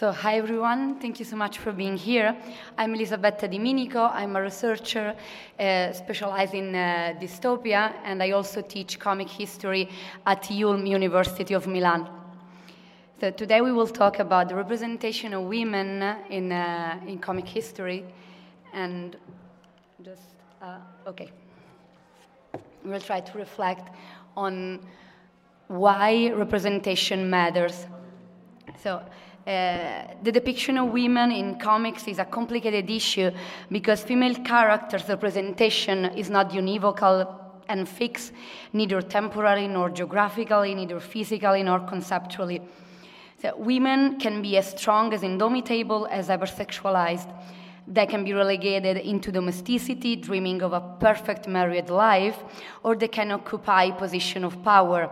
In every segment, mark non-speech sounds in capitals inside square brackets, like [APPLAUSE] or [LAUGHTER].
So, hi everyone, thank you so much for being here. I'm Elisabetta dimenico. I'm a researcher uh, specialized in uh, dystopia, and I also teach comic history at IULM University of Milan. So, today we will talk about the representation of women in, uh, in comic history, and just, uh, okay. We'll try to reflect on why representation matters. So, Uh, the depiction of women in comics is a complicated issue because female characters' representation is not univocal and fixed, neither temporally nor geographically, neither physically nor conceptually. So women can be as strong as indomitable as hypersexualized. They can be relegated into domesticity, dreaming of a perfect married life, or they can occupy a position of power.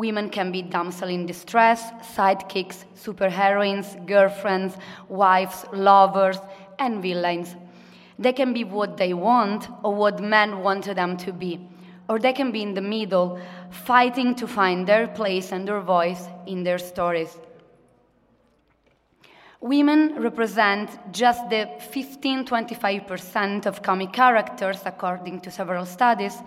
Women can be damsel in distress, sidekicks, superheroines, girlfriends, wives, lovers, and villains. They can be what they want or what men wanted them to be. Or they can be in the middle, fighting to find their place and their voice in their stories. Women represent just the 15 25% of comic characters, according to several studies,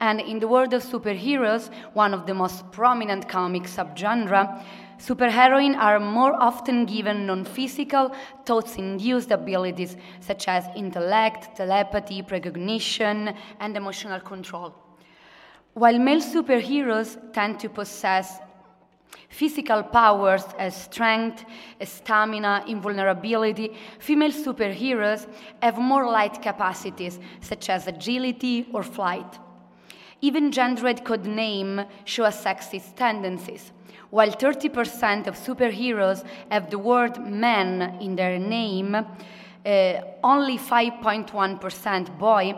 and in the world of superheroes, one of the most prominent comic subgenre, superheroines are more often given non-physical, thoughts-induced abilities such as intellect, telepathy, precognition, and emotional control. While male superheroes tend to possess Physical powers as strength, stamina, invulnerability, female superheroes have more light capacities such as agility or flight. Even gendered code name show sexist tendencies. While 30% of superheroes have the word man in their name, uh, only 5.1% boy,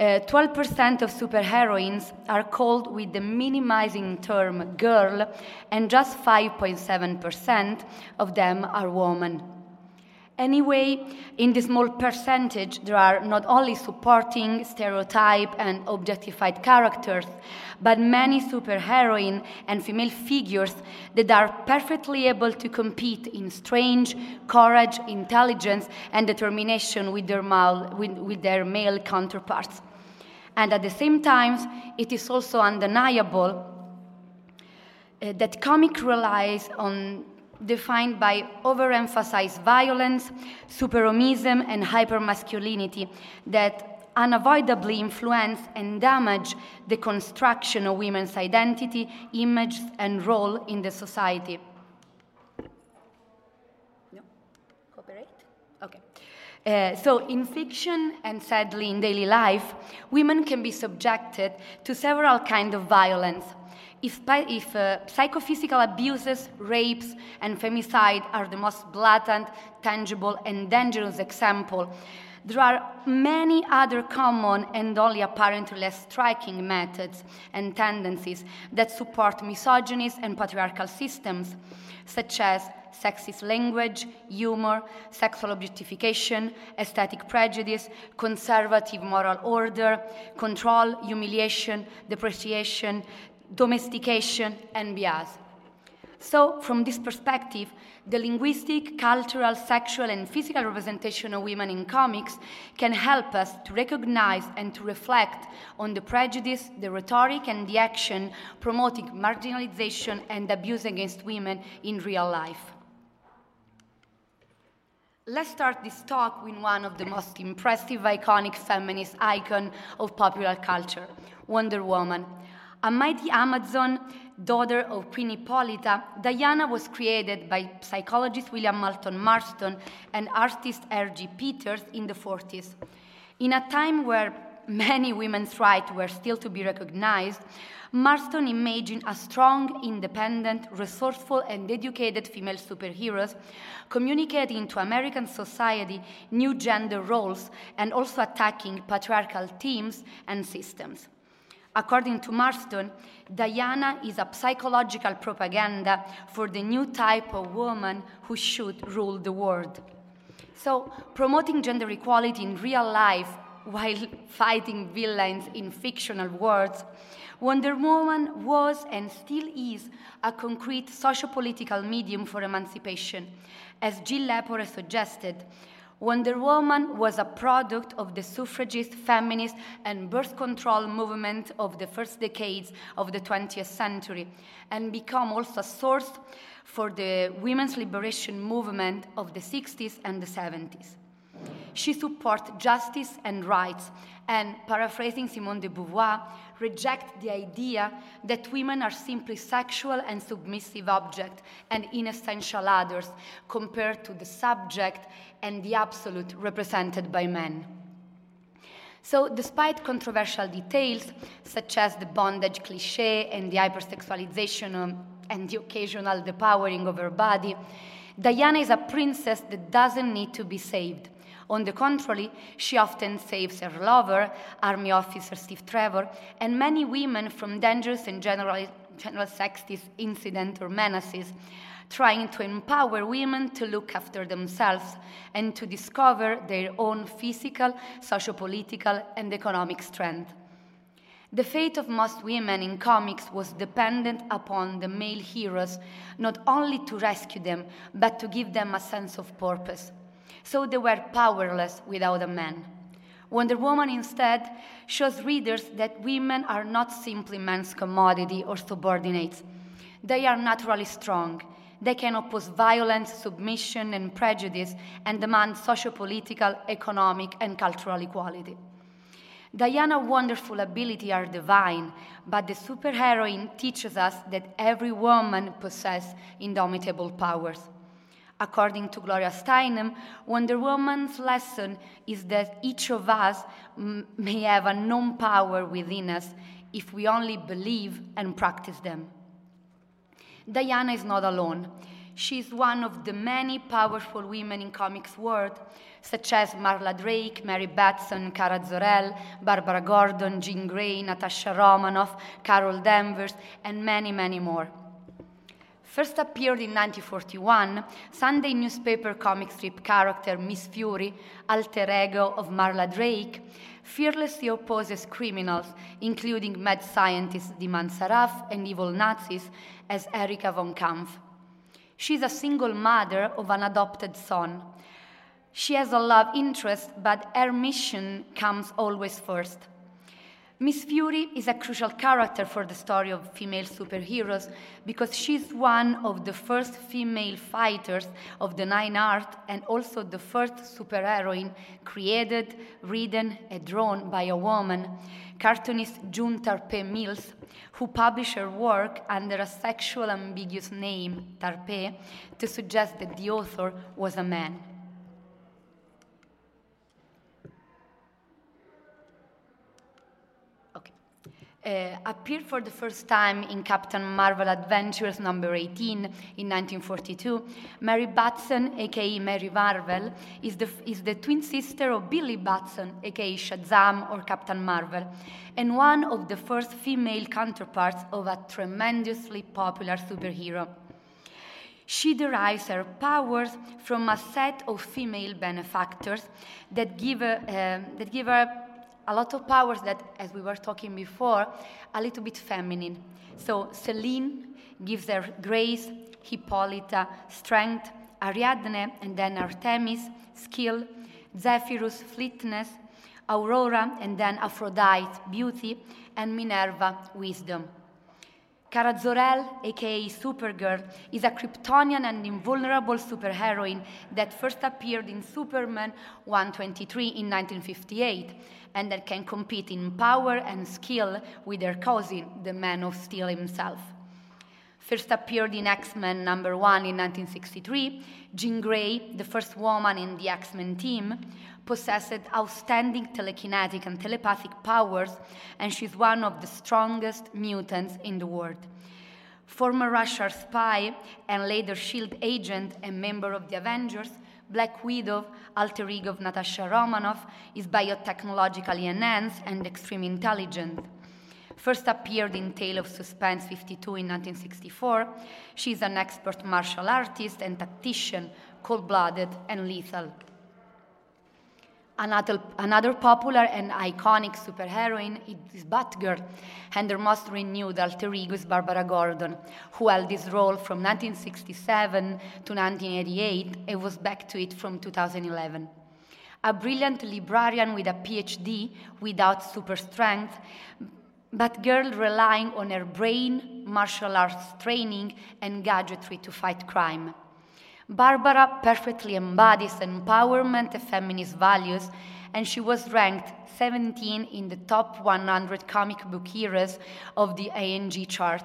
uh, 12% of superheroines are called with the minimizing term girl, and just 5.7% of them are women. Anyway, in this small percentage, there are not only supporting, stereotype, and objectified characters, but many superheroine and female figures that are perfectly able to compete in strength, courage, intelligence, and determination with their, male, with, with their male counterparts. And at the same time, it is also undeniable uh, that comic relies on defined by overemphasized violence, superhomism, and hypermasculinity that unavoidably influence and damage the construction of women's identity, image, and role in the society. No? Copyright? Okay. Uh, so, in fiction and sadly in daily life, women can be subjected to several kinds of violence. If, if uh, psychophysical abuses, rapes, and femicide are the most blatant, tangible, and dangerous example, there are many other common and only apparently less striking methods and tendencies that support misogynies and patriarchal systems, such as sexist language, humor, sexual objectification, aesthetic prejudice, conservative moral order, control, humiliation, depreciation, domestication, and bias. So, from this perspective, the linguistic, cultural, sexual, and physical representation of women in comics can help us to recognize and to reflect on the prejudice, the rhetoric, and the action promoting marginalization and abuse against women in real life. Let's start this talk with one of the most impressive, iconic feminist icons of popular culture, Wonder Woman. A mighty Amazon, daughter of Queen Hippolyta, Diana was created by psychologist William Moulton Marston and artist R.G. Peters in the 40s. In a time where many women's rights were still to be recognized, Marston imagined a strong, independent, resourceful, and educated female superheroes communicating to American society new gender roles and also attacking patriarchal themes and systems. According to Marston, Diana is a psychological propaganda for the new type of woman who should rule the world. So, promoting gender equality in real life while [LAUGHS] fighting villains in fictional worlds Wonder Woman was and still is a concrete socio-political medium for emancipation. As Jill Lepore suggested, Wonder Woman was a product of the suffragist, feminist, and birth control movement of the first decades of the 20th century, and became also a source for the women's liberation movement of the 60s and the 70s. She supports justice and rights, and paraphrasing Simone de Beauvoir, reject the idea that women are simply sexual and submissive objects and inessential others compared to the subject and the absolute represented by men. So, despite controversial details, such as the bondage cliche and the hypersexualization um, and the occasional depowering of her body, Diana is a princess that doesn't need to be saved. On the contrary, she often saves her lover, Army Officer Steve Trevor, and many women from dangerous and general, general sexist incidents or menaces, trying to empower women to look after themselves and to discover their own physical, socio-political, and economic strength. The fate of most women in comics was dependent upon the male heroes not only to rescue them, but to give them a sense of purpose so they were powerless without a man. Wonder Woman instead shows readers that women are not simply men's commodity or subordinates. They are naturally strong. They can oppose violence, submission, and prejudice and demand socio-political, economic, and cultural equality. Diana's wonderful ability are divine, but the superheroine teaches us that every woman possesses indomitable powers. According to Gloria Steinem, Wonder Woman's lesson is that each of us may have a known power within us if we only believe and practice them. Diana is not alone. She is one of the many powerful women in comics world, such as Marla Drake, Mary Batson, Kara Zor-El, Barbara Gordon, Jean Grey, Natasha Romanoff, Carol Danvers, and many, many more. First appeared in 1941, Sunday newspaper comic strip character Miss Fury, alter ego of Marla Drake, fearlessly opposes criminals, including mad scientist Demon Saraf and evil Nazis as Erika von Kampf. She's a single mother of an adopted son. She has a love interest, but her mission comes always first. Miss Fury is a crucial character for the story of female superheroes because she's one of the first female fighters of the Nine Art and also the first superheroine created, written, and drawn by a woman, cartoonist June Tarpe Mills, who published her work under a sexual ambiguous name, Tarpe, to suggest that the author was a man. Uh, appeared for the first time in Captain Marvel Adventures number 18 in 1942. Mary Batson, aka Mary Marvel, is the, is the twin sister of Billy Batson, aka Shazam or Captain Marvel, and one of the first female counterparts of a tremendously popular superhero. She derives her powers from a set of female benefactors that give uh, that give her a lot of powers that, as we were talking before, a little bit feminine. So Selene gives her grace, Hippolyta strength, Ariadne and then Artemis skill, Zephyrus fleetness, Aurora and then Aphrodite beauty, and Minerva wisdom. Kara Zor-El, aka Supergirl, is a Kryptonian and invulnerable superheroine that first appeared in Superman 123 in 1958 and that can compete in power and skill with her cousin, the Man of Steel himself. First appeared in X Men number one in 1963, Jean Grey, the first woman in the X Men team, possessed outstanding telekinetic and telepathic powers, and she's one of the strongest mutants in the world. Former Russian spy and later SHIELD agent and member of the Avengers, Black Widow, alter ego of Natasha Romanoff, is biotechnologically enhanced and extremely intelligent. First appeared in Tale of Suspense 52 in 1964, she is an expert martial artist and tactician, cold blooded and lethal. Another, another popular and iconic superheroine is Batgirl, and her most renewed alter ego is Barbara Gordon, who held this role from 1967 to 1988 and was back to it from 2011. A brilliant librarian with a PhD without super strength, Batgirl relying on her brain, martial arts training, and gadgetry to fight crime. Barbara perfectly embodies empowerment and feminist values, and she was ranked 17 in the top 100 comic book heroes of the IGN chart.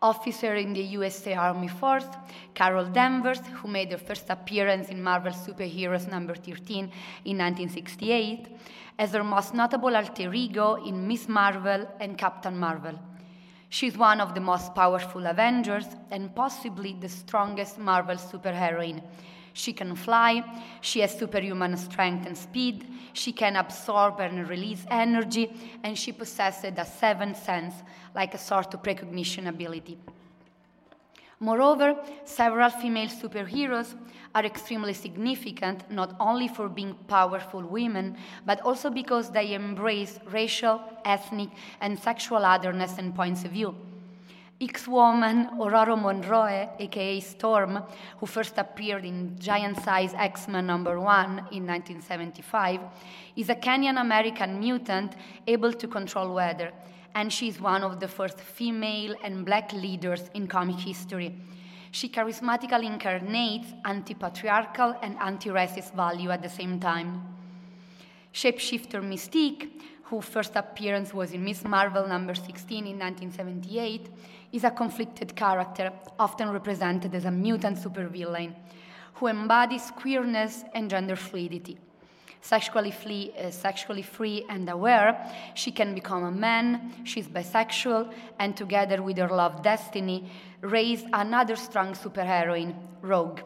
Officer in the USA Army Force, Carol Danvers, who made her first appearance in Marvel Superheroes number 13 in 1968, as her most notable alter ego in Miss Marvel and Captain Marvel. She's one of the most powerful Avengers and possibly the strongest Marvel superheroine. She can fly, she has superhuman strength and speed, she can absorb and release energy, and she possesses a seventh sense, like a sort of precognition ability. Moreover, several female superheroes are extremely significant not only for being powerful women, but also because they embrace racial, ethnic, and sexual otherness and points of view. X Woman Ororo Munroe, aka Storm, who first appeared in Giant Size X Men number 1 in 1975, is a Kenyan American mutant able to control weather and she's one of the first female and black leaders in comic history. She charismatically incarnates anti patriarchal and anti racist value at the same time. Shapeshifter Mystique, whose first appearance was in Miss Marvel number 16 in 1978, is a conflicted character, often represented as a mutant supervillain, who embodies queerness and gender fluidity sexually free, uh, sexually free and aware, she can become a man, she's bisexual, and together with her love destiny, raise another strong superheroine, Rogue.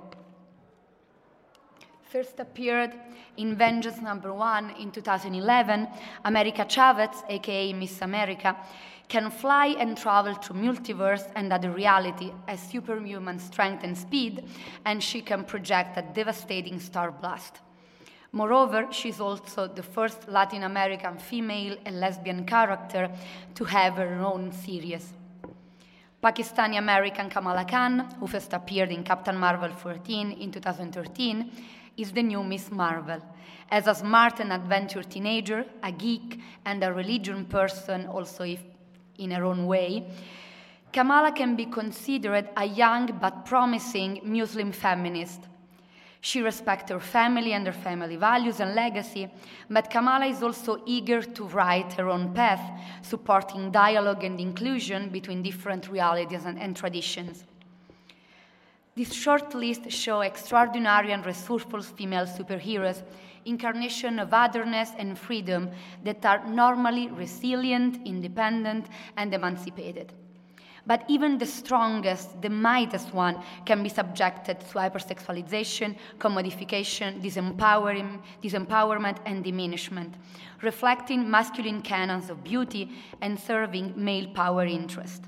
First appeared in Vengeance number one in 2011, America Chavez, aka Miss America, can fly and travel through multiverse and other reality as superhuman strength and speed, and she can project a devastating star blast. Moreover, she's also the first Latin American female and lesbian character to have her own series. Pakistani American Kamala Khan, who first appeared in Captain Marvel 14 in 2013, is the new Miss Marvel. As a smart and adventure teenager, a geek, and a religion person, also if in her own way, Kamala can be considered a young but promising Muslim feminist she respects her family and her family values and legacy, but Kamala is also eager to write her own path, supporting dialogue and inclusion between different realities and, and traditions. This short list shows extraordinary and resourceful female superheroes, incarnation of otherness and freedom that are normally resilient, independent, and emancipated. But even the strongest, the mightiest one can be subjected to hypersexualization, commodification, disempowerment, and diminishment, reflecting masculine canons of beauty and serving male power interest.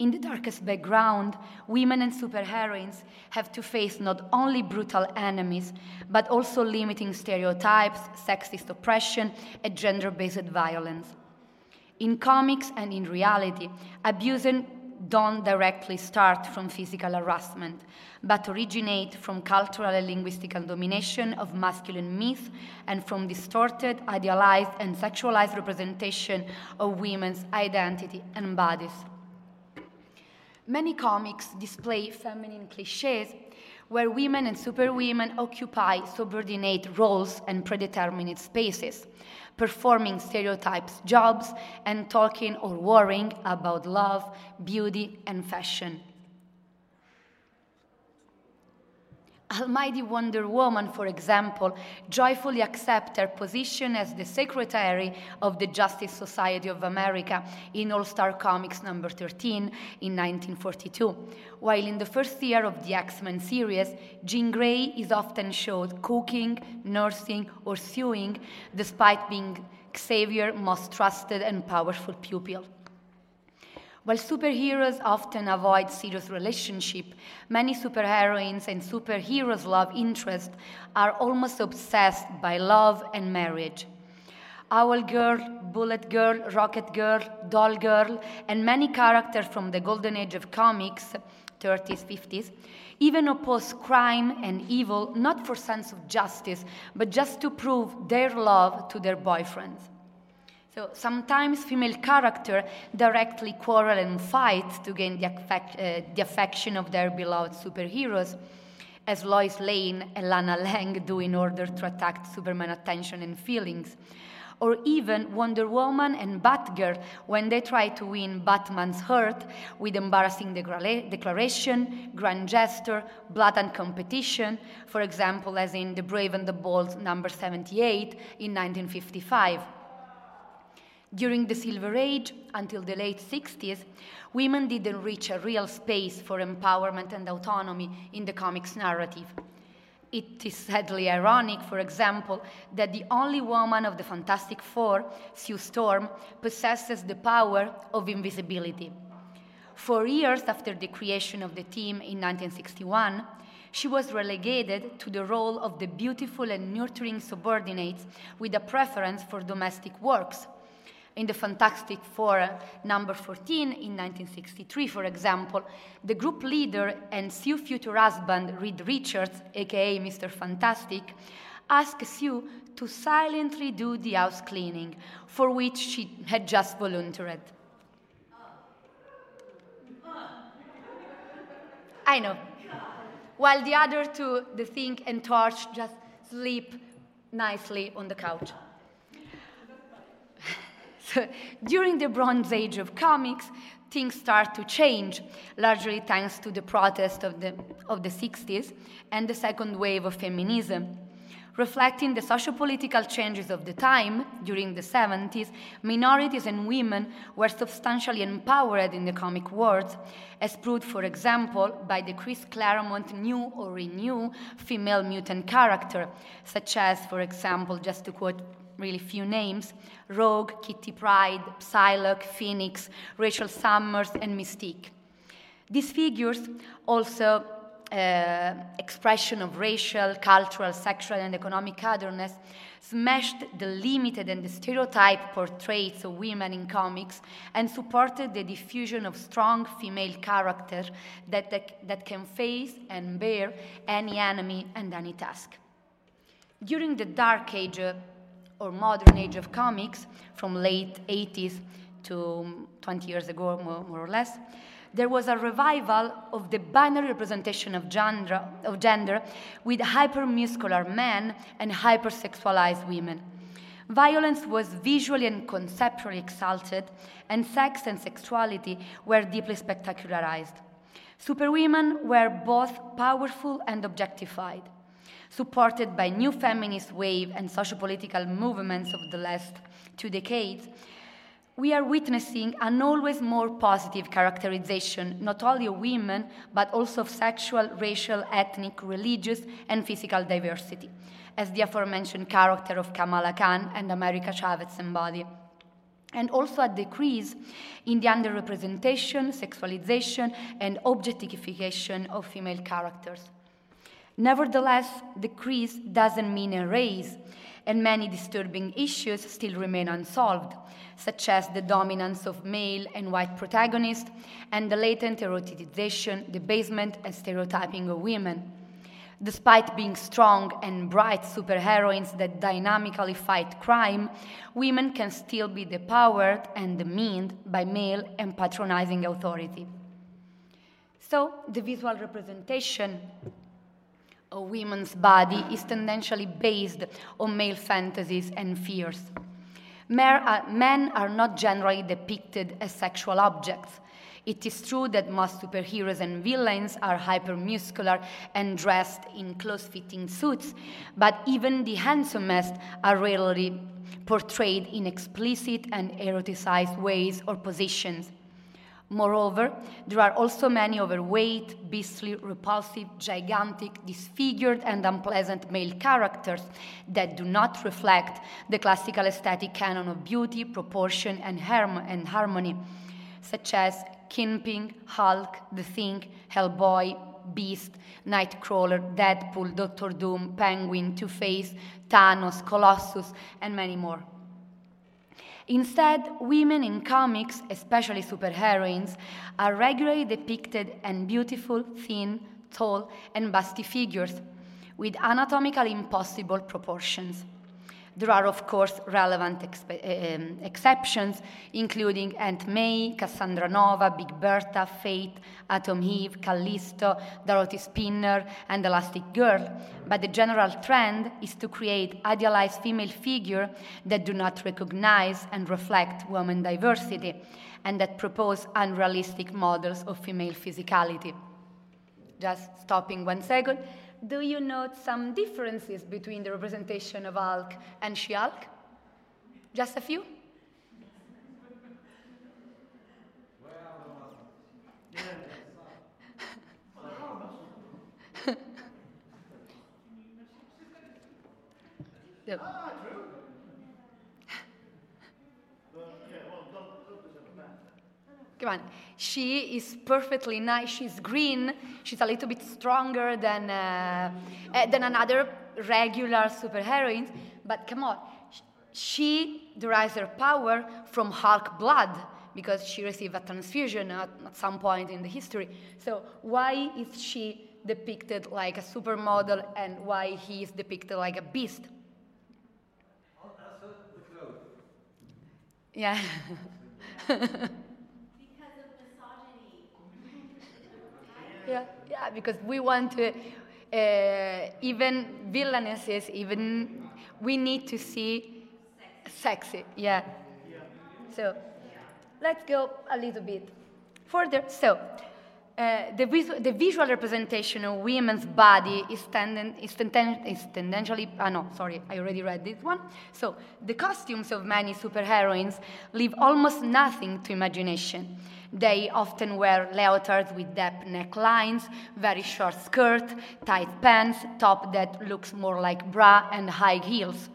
In the darkest background, women and superheroines have to face not only brutal enemies, but also limiting stereotypes, sexist oppression, and gender based violence. In comics and in reality, abuse don't directly start from physical harassment, but originate from cultural and linguistic domination of masculine myth and from distorted, idealized, and sexualized representation of women's identity and bodies. Many comics display feminine cliches where women and superwomen occupy subordinate roles and predetermined spaces, performing stereotypes jobs and talking or worrying about love, beauty, and fashion. Almighty Wonder Woman, for example, joyfully accepts her position as the secretary of the Justice Society of America in All Star Comics number 13 in 1942, while in the first year of the X Men series, Jean Grey is often showed cooking, nursing, or sewing, despite being Xavier's most trusted and powerful pupil. While superheroes often avoid serious relationship, many superheroines and superheroes' love interest are almost obsessed by love and marriage. Owl Girl, Bullet Girl, Rocket Girl, Doll Girl, and many characters from the golden age of comics, 30s, 50s, even oppose crime and evil not for sense of justice, but just to prove their love to their boyfriends. So sometimes female characters directly quarrel and fight to gain the, affect, uh, the affection of their beloved superheroes, as Lois Lane and Lana Lang do in order to attract Superman attention and feelings. Or even Wonder Woman and Batgirl when they try to win Batman's heart with embarrassing declaration, grand gesture, blatant competition, for example, as in The Brave and the Bold number 78 in 1955. During the Silver Age, until the late 60s, women didn't reach a real space for empowerment and autonomy in the comics narrative. It is sadly ironic, for example, that the only woman of the Fantastic Four, Sue Storm, possesses the power of invisibility. Four years after the creation of the team in 1961, she was relegated to the role of the beautiful and nurturing subordinates with a preference for domestic works in the Fantastic Four number 14 in 1963, for example, the group leader and Sue's future husband, Reed Richards, aka Mr. Fantastic, asked Sue to silently do the house cleaning, for which she had just volunteered. I know. While the other two, the Thing and Torch, just sleep nicely on the couch. [LAUGHS] during the Bronze Age of comics, things start to change, largely thanks to the protest of the, of the 60s and the second wave of feminism. Reflecting the socio-political changes of the time, during the 70s, minorities and women were substantially empowered in the comic world, as proved, for example, by the Chris Claremont new or renew female mutant character, such as, for example, just to quote really few names Rogue, Kitty Pryde, Psylocke, Phoenix, Rachel Summers, and Mystique. These figures also uh, expression of racial, cultural, sexual, and economic otherness smashed the limited and the stereotype portraits of women in comics and supported the diffusion of strong female character that, that, that can face and bear any enemy and any task. During the Dark Age, uh, or modern age of comics from late 80s to 20 years ago, more, more or less, there was a revival of the binary representation of gender, of gender with hypermuscular men and hypersexualized women. Violence was visually and conceptually exalted, and sex and sexuality were deeply spectacularized. Superwomen were both powerful and objectified. Supported by new feminist wave and sociopolitical movements of the last two decades, we are witnessing an always more positive characterization not only of women, but also of sexual, racial, ethnic, religious, and physical diversity, as the aforementioned character of Kamala Khan and America Chavez embody. And also a decrease in the underrepresentation, sexualization, and objectification of female characters. Nevertheless, decrease doesn't mean erase, and many disturbing issues still remain unsolved, such as the dominance of male and white protagonists and the latent eroticization, debasement, and stereotyping of women. Despite being strong and bright superheroines that dynamically fight crime, women can still be depowered and demeaned by male and patronizing authority. So, the visual representation a woman's body is tendentially based on male fantasies and fears. Uh, men are not generally depicted as sexual objects. It is true that most superheroes and villains are hypermuscular and dressed in close fitting suits, but even the handsomest are rarely portrayed in explicit and eroticized ways or positions. Moreover, there are also many overweight, beastly, repulsive, gigantic, disfigured, and unpleasant male characters that do not reflect the classical aesthetic canon of beauty, proportion, and, and harmony, such as Kingpin, Hulk, The Thing, Hellboy, Beast, Nightcrawler, Deadpool, Doctor Doom, Penguin, Two Face, Thanos, Colossus, and many more. Instead, women in comics, especially superheroines, are regularly depicted as beautiful, thin, tall, and busty figures with anatomically impossible proportions. There are, of course, relevant expe- um, exceptions, including Aunt May, Cassandra Nova, Big Bertha, Fate, Atom Eve, Callisto, Dorothy Spinner, and Elastic Girl. But the general trend is to create idealized female figures that do not recognize and reflect woman diversity, and that propose unrealistic models of female physicality. Just stopping one second do you note some differences between the representation of Hulk and She-Hulk? Just a few? [LAUGHS] yeah. Come She is perfectly nice. She's green. She's a little bit stronger than, uh, uh, than another regular superheroine. But come on. She derives her power from Hulk blood because she received a transfusion at, at some point in the history. So why is she depicted like a supermodel and why he is depicted like a beast? Yeah. [LAUGHS] Yeah, yeah, because we want to, uh, even villainesses, even we need to see sexy. Yeah. So let's go a little bit further. So. Uh, the, visu- the, visual representation of women's body is, tenden- is, tenden- is tendentially, ah no, sorry, I already read this one. So the costumes of many superheroines leave almost nothing to imagination. They often wear leotards with deep necklines, very short skirt, tight pants, top that looks more like bra, and high heels.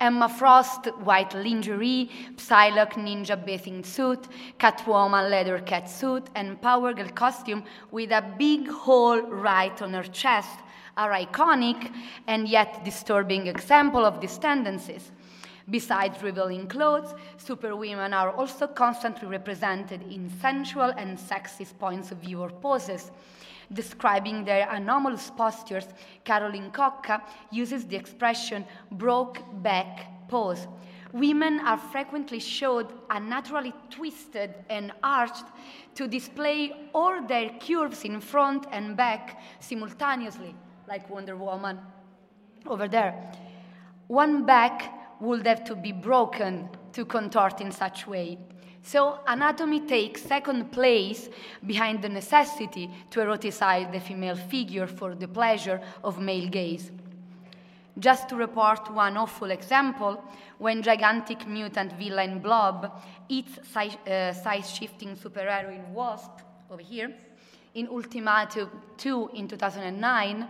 Emma Frost, white lingerie, Psylocke ninja bathing suit, Catwoman leather cat suit, and Power Girl costume with a big hole right on her chest are iconic and yet disturbing example of these tendencies. Besides revealing clothes, superwomen are also constantly represented in sensual and sexist points of view or poses. Describing their anomalous postures, Caroline Cocca uses the expression broke back pose. Women are frequently showed unnaturally twisted and arched to display all their curves in front and back simultaneously, like Wonder Woman over there. One back would have to be broken to contort in such way. So, anatomy takes second place behind the necessity to eroticize the female figure for the pleasure of male gaze. Just to report one awful example, when gigantic mutant villain Blob eats uh, size shifting superheroine Wasp, over here, in Ultimatum 2 in 2009,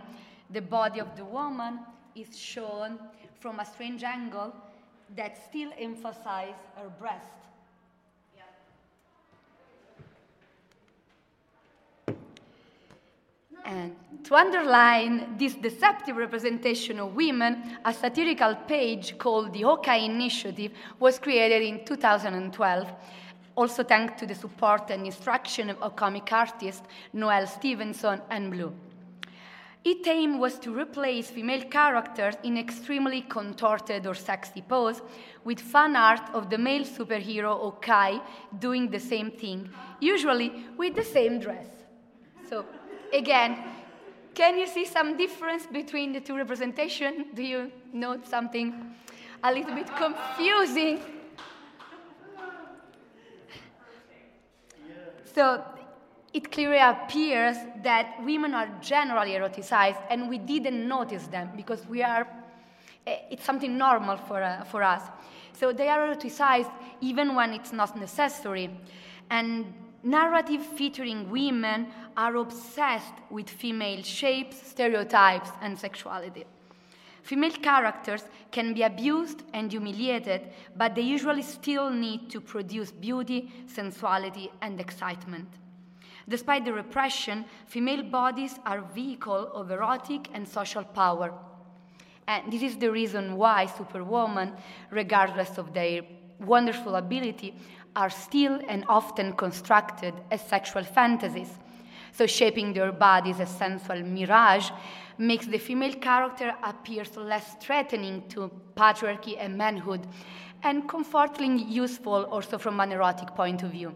the body of the woman is shown from a strange angle that still emphasize her breast. And to underline this deceptive representation of women, a satirical page called the Hawkeye Initiative was created in 2012, also thanks to the support and instruction of comic artist Noelle Stevenson and Blue. Its aim was to replace female characters in extremely contorted or sexy pose with fan art of the male superhero Hawkeye doing the same thing, usually with the same dress. So again, can you see some difference between the two representations? Do you note something a little bit confusing? So it clearly appears that women are generally eroticized, and we didn't notice them because we are, eh, it's something normal for, uh, for us. So they are eroticized even when it's not necessary. And narrative featuring women are obsessed with female shapes, stereotypes, and sexuality. Female characters can be abused and humiliated, but they usually still need to produce beauty, sensuality, and excitement. Despite the repression, female bodies are vehicle of erotic and social power. And this is the reason why superwomen, regardless of their wonderful ability, are still and often constructed as sexual fantasies. So, shaping their bodies as sensual mirage makes the female character appear less threatening to patriarchy and manhood, and comfortingly useful also from an erotic point of view.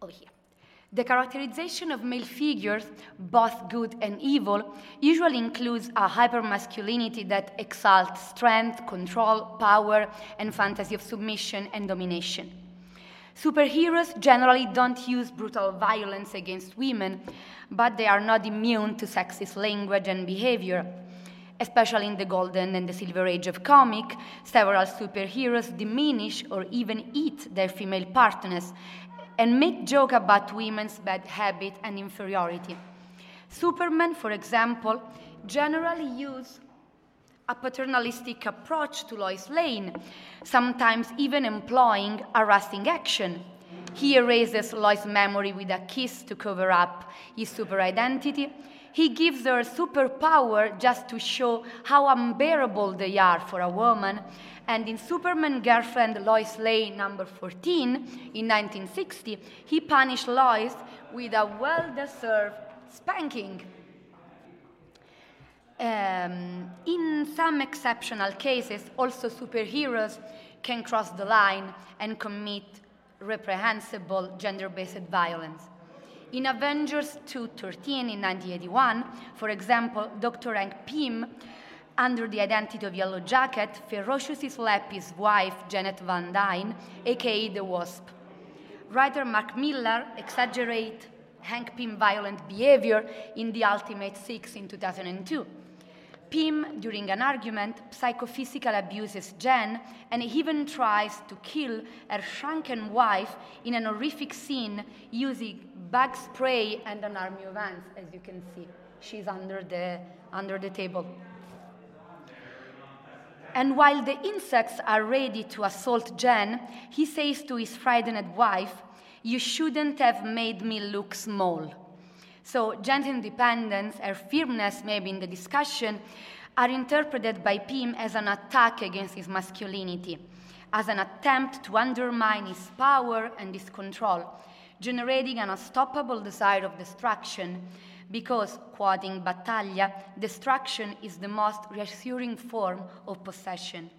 Over here. The characterization of male figures, both good and evil, usually includes a hypermasculinity that exalts strength, control, power, and fantasy of submission and domination. Superheroes generally don't use brutal violence against women, but they are not immune to sexist language and behavior. Especially in the golden and the silver age of comic, several superheroes diminish or even eat their female partners and make joke about women's bad habit and inferiority. Superman, for example, generally use a paternalistic approach to Lois Lane, sometimes even employing arresting action. He erases Lois' memory with a kiss to cover up his super identity. He gives her superpower just to show how unbearable they are for a woman and in Superman girlfriend Lois Lane number 14 in 1960, he punished Lois with a well deserved spanking. Um, in some exceptional cases, also superheroes can cross the line and commit reprehensible gender based violence. In Avengers 2.13 in 1981, for example, Dr. Hank Pym under the identity of Yellow Jacket, ferociously slapped his wife, Janet Van Dyne, aka the Wasp. Writer Mark Millar exaggerated Hank Pym's violent behavior in The Ultimate Six in 2002. Pym, during an argument, psychophysically abuses Jen and even tries to kill her shrunken wife in an horrific scene using bug spray and an army of ants, as you can see. She's under the, under the table. And while the insects are ready to assault Jen, he says to his frightened wife, You shouldn't have made me look small. So, Jen's independence, her firmness, maybe in the discussion, are interpreted by Pym as an attack against his masculinity, as an attempt to undermine his power and his control, generating an unstoppable desire of destruction because, quoting Battaglia, destruction is the most reassuring form of possession.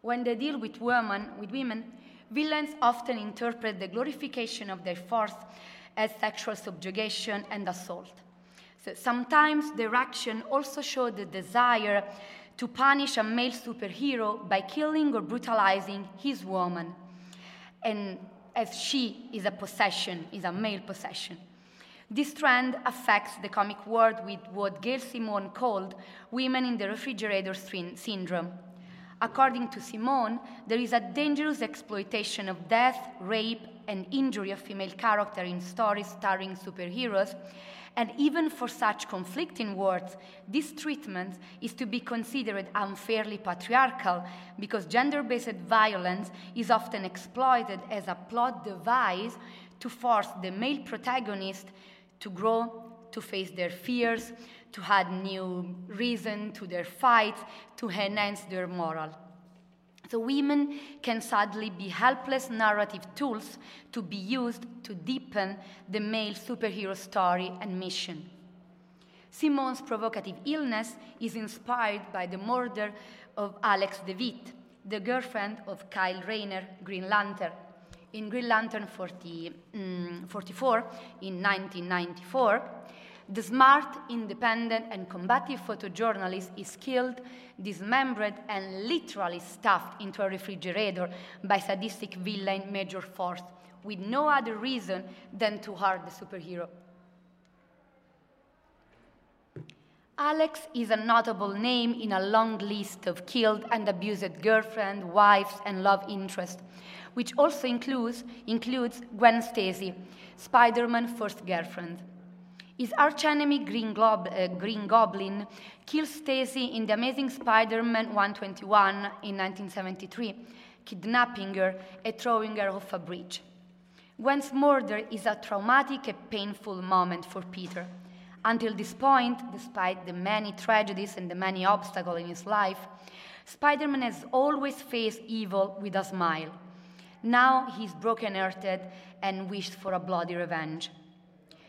When they deal with women, with women, villains often interpret the glorification of their force as sexual subjugation and assault. So sometimes their action also show the desire to punish a male superhero by killing or brutalizing his woman, and as she is a possession, is a male possession. This trend affects the comic world with what Gail Simone called women in the refrigerator syndrome. According to Simone, there is a dangerous exploitation of death, rape, and injury of female characters in stories starring superheroes. And even for such conflicting words, this treatment is to be considered unfairly patriarchal because gender based violence is often exploited as a plot device to force the male protagonist to grow, to face their fears, to add new reason to their fights, to enhance their moral. So women can sadly be helpless narrative tools to be used to deepen the male superhero story and mission. Simone's provocative illness is inspired by the murder of Alex DeWitt, the girlfriend of Kyle Rayner, Green Lantern, in Green Lantern 40, um, 44 in 1994, the smart, independent, and combative photojournalist is killed, dismembered, and literally stuffed into a refrigerator by sadistic villain Major Force, with no other reason than to hurt the superhero. Alex is a notable name in a long list of killed and abused girlfriends, wives, and love interests, which also includes, includes Gwen Stacy, Spider Man's first girlfriend. His archenemy Green, Glob, uh, Green Goblin kills Stacy in The Amazing Spider Man 121 in 1973, kidnapping her and throwing her off a bridge. Gwen's murder is a traumatic and painful moment for Peter. Until this point, despite the many tragedies and the many obstacles in his life, Spider Man has always faced evil with a smile. Now he's broken-hearted and wished for a bloody revenge.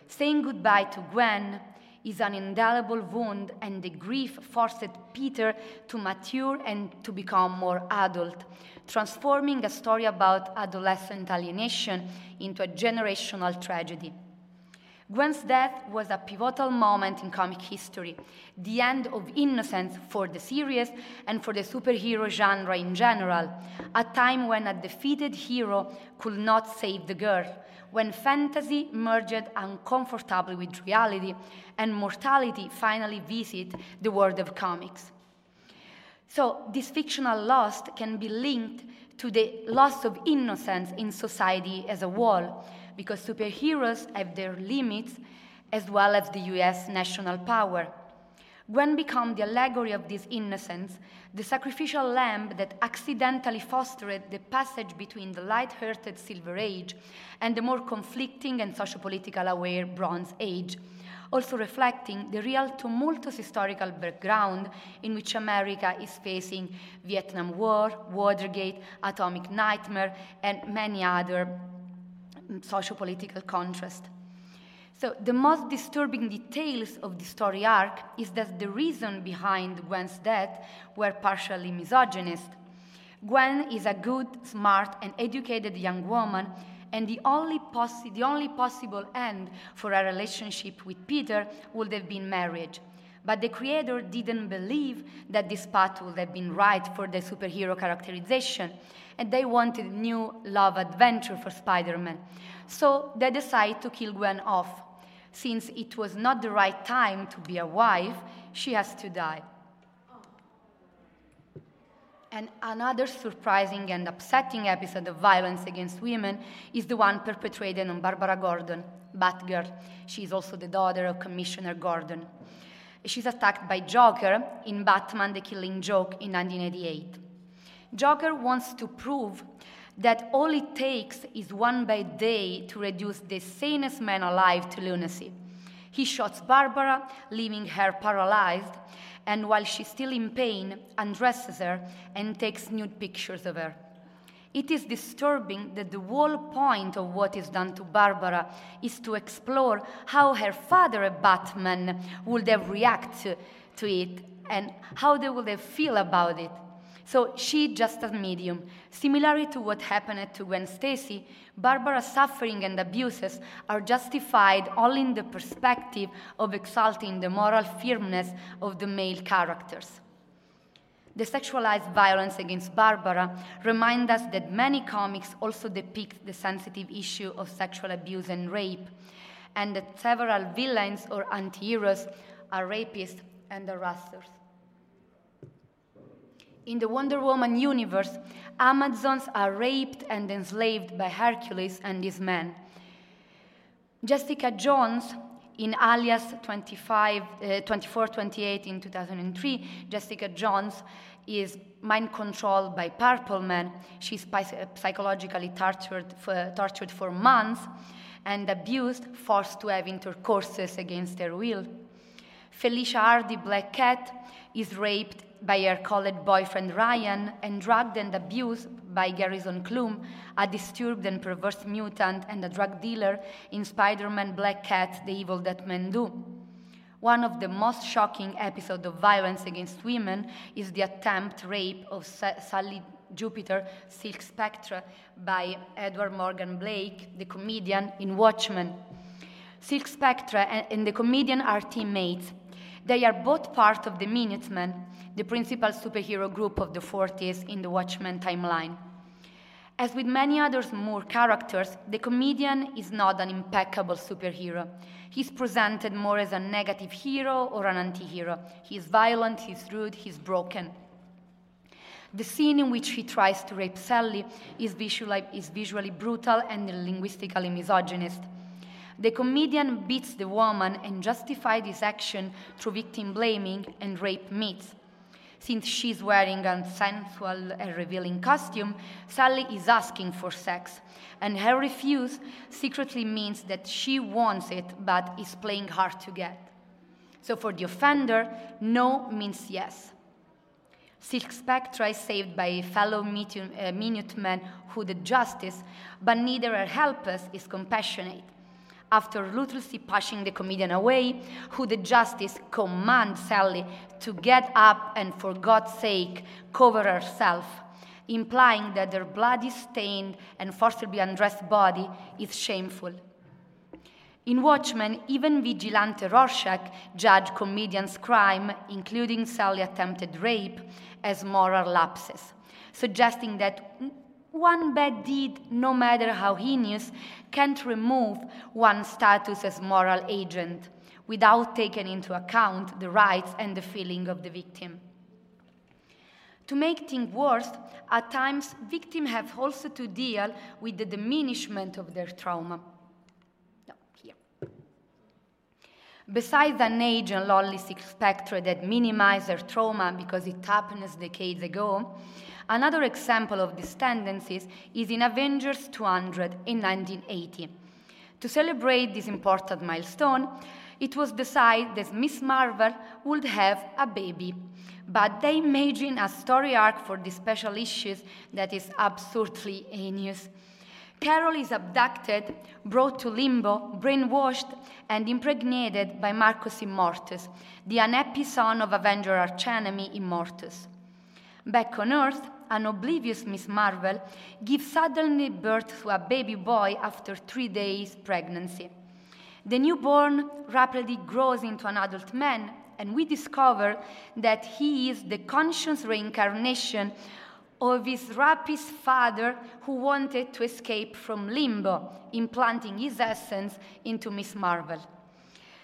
Saying goodbye to Gwen is an indelible wound, and the grief forced Peter to mature and to become more adult, transforming a story about adolescent alienation into a generational tragedy. Gwen's death was a pivotal moment in comic history, the end of innocence for the series and for the superhero genre in general, a time when a defeated hero could not save the girl, when fantasy merged uncomfortably with reality and mortality finally visited the world of comics. So, this fictional loss can be linked to the loss of innocence in society as a whole because superheroes have their limits as well as the US national power. Gwen became the allegory of this innocence, the sacrificial lamb that accidentally fostered the passage between the light-hearted Silver Age and the more conflicting and socio-political aware Bronze Age, also reflecting the real tumultuous historical background in which America is facing Vietnam War, Watergate, Atomic Nightmare, and many other socio-political contrast. So the most disturbing details of the story arc is that the reason behind Gwen's death were partially misogynist. Gwen is a good, smart, and educated young woman, and the only, the only possible end for a relationship with Peter would have been marriage. But the creator didn't believe that this path would have been right for the superhero characterization, and they wanted new love adventure for Spider Man. So they decided to kill Gwen off. Since it was not the right time to be a wife, she has to die. And another surprising and upsetting episode of violence against women is the one perpetrated on Barbara Gordon, Batgirl. She is also the daughter of Commissioner Gordon. She's attacked by Joker in Batman The Killing Joke in 1988. Joker wants to prove that all it takes is one bad day to reduce the sanest man alive to lunacy. He shoots Barbara, leaving her paralyzed, and while she's still in pain, undresses her and takes nude pictures of her. It is disturbing that the whole point of what is done to Barbara is to explore how her father, a Batman, would have reacted to it and how they would have feel about it. So she just a medium. Similarly to what happened to Gwen Stacy, Barbara's suffering and abuses are justified only in the perspective of exalting the moral firmness of the male characters. The sexualized violence against Barbara remind us that many comics also depict the sensitive issue of sexual abuse and rape, and that several villains or anti-heroes are rapists and harassers. In the Wonder Woman universe, Amazons are raped and enslaved by Hercules and his men. Jessica Jones, in Alias 25, uh, 24 28 in 2003, Jessica Jones is mind controlled by Purple Man. She's psychologically tortured for, tortured for months and abused, forced to have intercourses against her will. Felicia Hardy, Black Cat, is raped by her college boyfriend Ryan and drugged and abused by Garrison Clume, a disturbed and perverse mutant and a drug dealer in Spider Man Black Cat The Evil That Men Do. One of the most shocking episodes of violence against women is the attempt rape of Sa- Sally Jupiter, Silk Spectre, by Edward Morgan Blake, the comedian in Watchmen. Silk Spectre and the comedian are teammates. They are both part of the Minutemen, the principal superhero group of the 40s in the Watchmen timeline. As with many other Moore characters, the comedian is not an impeccable superhero. He's presented more as a negative hero or an anti hero. He's violent, he's rude, he's broken. The scene in which he tries to rape Sally is is visually brutal and linguistically misogynist. The comedian beats the woman and justifies his action through victim blaming and rape myths. Since she's wearing a sensual and revealing costume, Sally is asking for sex, and her refuse secretly means that she wants it but is playing hard to get. So for the offender, no means yes. Silk Spectre is saved by a fellow uh, Minuteman who did justice, but neither her helpers is compassionate after ruthlessly pushing the comedian away, who the justice commands Sally to get up and, for God's sake, cover herself, implying that her bloody, stained, and forcibly undressed body is shameful. In Watchmen, even Vigilante Rorschach judged comedian's crime, including Sally attempted rape, as moral lapses, suggesting that one bad deed, no matter how heinous, can't remove one's status as moral agent without taking into account the rights and the feeling of the victim. To make things worse, at times victims have also to deal with the diminishment of their trauma. No, here. Besides an age and lonely spectre that minimize their trauma because it happened decades ago, Another example of these tendencies is in Avengers 200 in 1980. To celebrate this important milestone, it was decided that Miss Marvel would have a baby. But they imagine a story arc for these special issues that is absurdly heinous. Carol is abducted, brought to limbo, brainwashed, and impregnated by Marcus Immortus, the unhappy son of Avenger archenemy Immortus. Back on Earth, an oblivious Miss Marvel gives suddenly birth to a baby boy after three days' pregnancy. The newborn rapidly grows into an adult man, and we discover that he is the conscious reincarnation of his rapist father who wanted to escape from limbo, implanting his essence into Miss Marvel.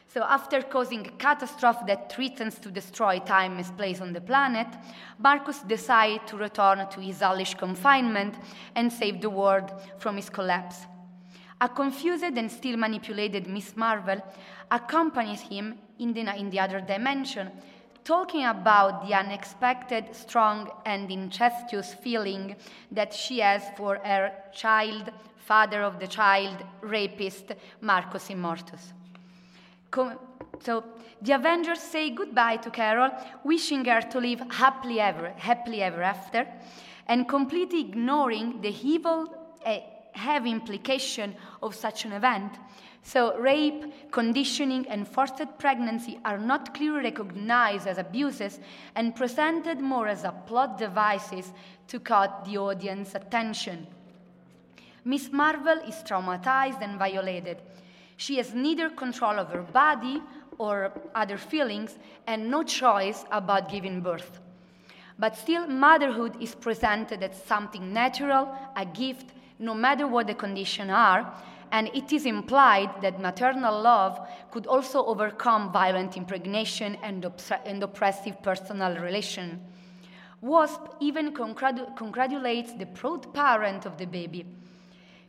So after causing a catastrophe that threatens to destroy time and space on the planet, Marcus decides to return to his hellish confinement and save the world from his collapse. A confused and still manipulated Miss Marvel accompanies him in the, in the other dimension, talking about the unexpected, strong, and incestuous feeling that she has for her child, father of the child, rapist, Marcus Immortus. So the Avengers say goodbye to Carol, wishing her to live happily ever, happily ever after, and completely ignoring the evil, uh, heavy implication of such an event. So rape, conditioning, and forced pregnancy are not clearly recognized as abuses and presented more as a plot devices to cut the audience attention. Miss Marvel is traumatized and violated. She has neither control of her body or other feelings and no choice about giving birth. But still, motherhood is presented as something natural, a gift, no matter what the conditions are, and it is implied that maternal love could also overcome violent impregnation and, and oppressive personal relation. WASP even congratu- congratulates the proud parent of the baby.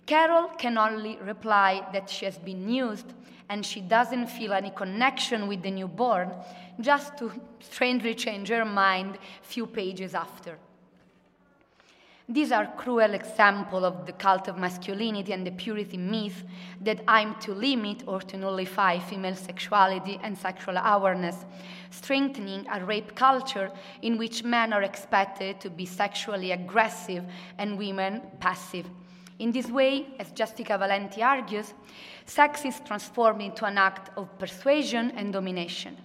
Carol can only reply that she has been used and she doesn't feel any connection with the newborn, just to strangely change her mind few pages after. These are cruel examples of the cult of masculinity and the purity myth that aim to limit or to nullify female sexuality and sexual awareness, strengthening a rape culture in which men are expected to be sexually aggressive and women passive. In this way, as Jessica Valenti argues, sex is transformed into an act of persuasion and domination.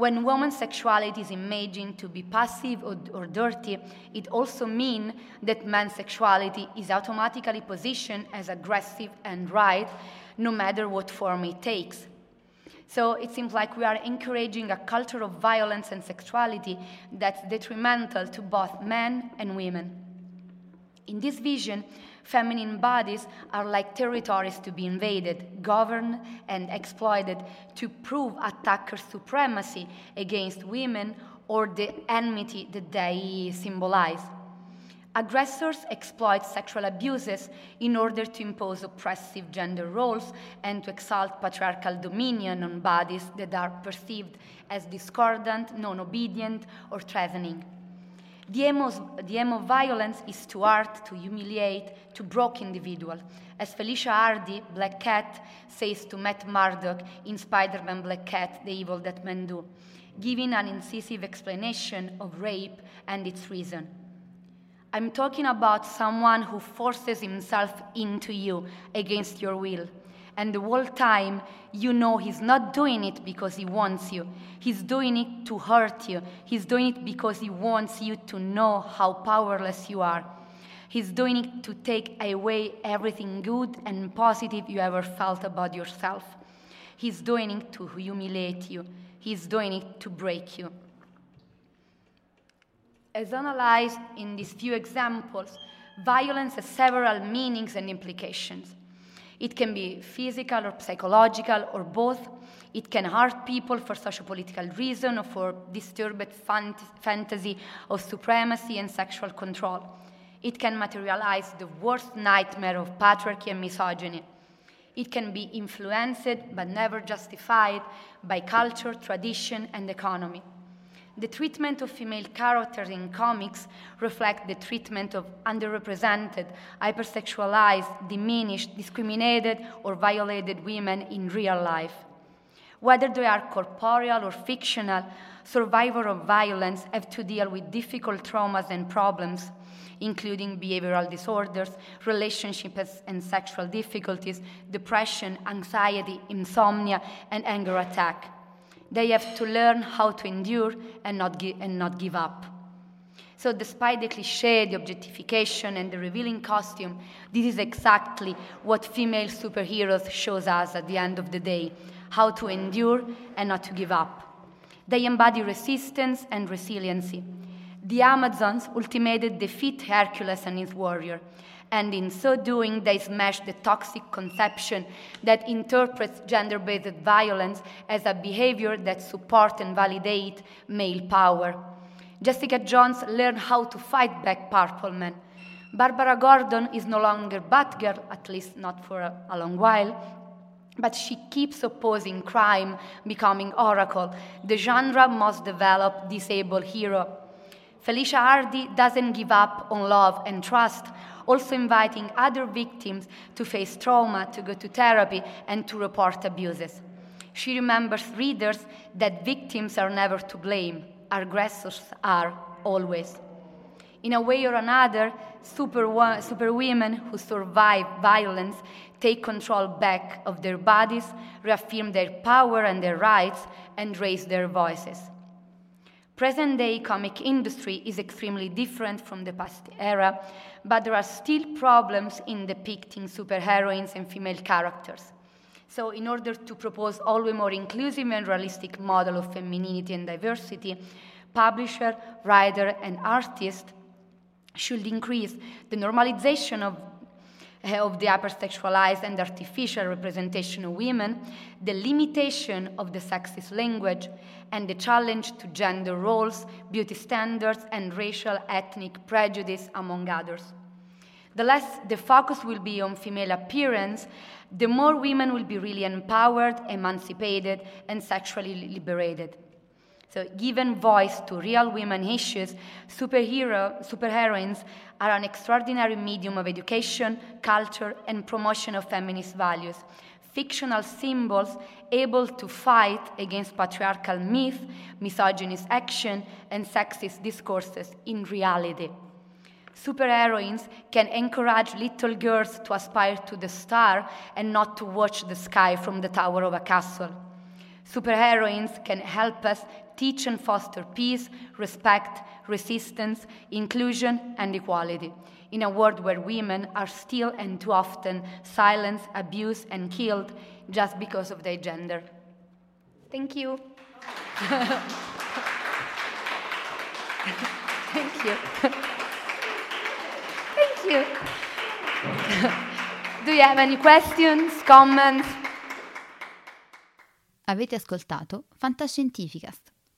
When woman's sexuality is imagined to be passive or, or dirty, it also means that man's sexuality is automatically positioned as aggressive and right, no matter what form it takes. So it seems like we are encouraging a culture of violence and sexuality that's detrimental to both men and women. In this vision, feminine bodies are like territories to be invaded, governed, and exploited to prove attackers' supremacy against women or the enmity that they symbolize. Aggressors exploit sexual abuses in order to impose oppressive gender roles and to exalt patriarchal dominion on bodies that are perceived as discordant, non obedient, or threatening. The aim, of, violence is to hurt, to humiliate, to broke individual. As Felicia Hardy, Black Cat, says to Matt Murdock in Spider Man Black Cat, The Evil That Men Do, giving an incisive explanation of rape and its reason. I'm talking about someone who forces himself into you against your will and the whole time you know he's not doing it because he wants you. He's doing it to hurt you. He's doing it because he wants you to know how powerless you are. He's doing it to take away everything good and positive you ever felt about yourself. He's doing it to humiliate you. He's doing it to break you. As analyzed in these few examples, violence has several meanings and implications. It can be physical or psychological or both. It can hurt people for sociopolitical reason or for disturbed fant- fantasy of supremacy and sexual control. It can materialize the worst nightmare of patriarchy and misogyny. It can be influenced but never justified by culture, tradition, and economy. The treatment of female characters in comics reflect the treatment of underrepresented, hypersexualized, diminished, discriminated, or violated women in real life. Whether they are corporeal or fictional, survivors of violence have to deal with difficult traumas and problems, including behavioral disorders, relationships and sexual difficulties, depression, anxiety, insomnia, and anger attack. They have to learn how to endure and not, gi- and not give up. So, despite the cliche, the objectification, and the revealing costume, this is exactly what female superheroes shows us at the end of the day how to endure and not to give up. They embody resistance and resiliency. The Amazons ultimately defeat Hercules and his warrior, and in so doing, they smash the toxic conception that interprets gender based violence as a behavior that supports and validates male power. Jessica Jones learned how to fight back Purple men. Barbara Gordon is no longer Batgirl, at least not for a, a long while, but she keeps opposing crime, becoming Oracle, the genre most developed disabled hero. Felicia Hardy doesn't give up on love and trust, also inviting other victims to face trauma, to go to therapy, and to report abuses. She remembers readers that victims are never to blame, aggressors are always. In a way or another, super, superwomen who survive violence take control back of their bodies, reaffirm their power and their rights, and raise their voices. Present day comic industry is extremely different from the past era, but there are still problems in depicting superheroines and female characters. So, in order to propose always more inclusive and realistic model of femininity and diversity, publisher, writer, and artist should increase the normalization of of the hypersexualized and artificial representation of women, the limitation of the sexist language, and the challenge to gender roles, beauty standards, and racial ethnic prejudice, among others. The less the focus will be on female appearance, the more women will be really empowered, emancipated, and sexually liberated. So, given voice to real women issues, superhero, superheroines are an extraordinary medium of education, culture, and promotion of feminist values. Fictional symbols able to fight against patriarchal myth, misogynist action, and sexist discourses in reality. Superheroines can encourage little girls to aspire to the star and not to watch the sky from the tower of a castle. Superheroines can help us teach and foster peace, respect, resistance, inclusion, and equality in a world where women are still and too often silenced, abused, and killed just because of their gender. Thank you. Thank you. Thank you. Do you have any questions, comments? Avete ascoltato Fantascientificast,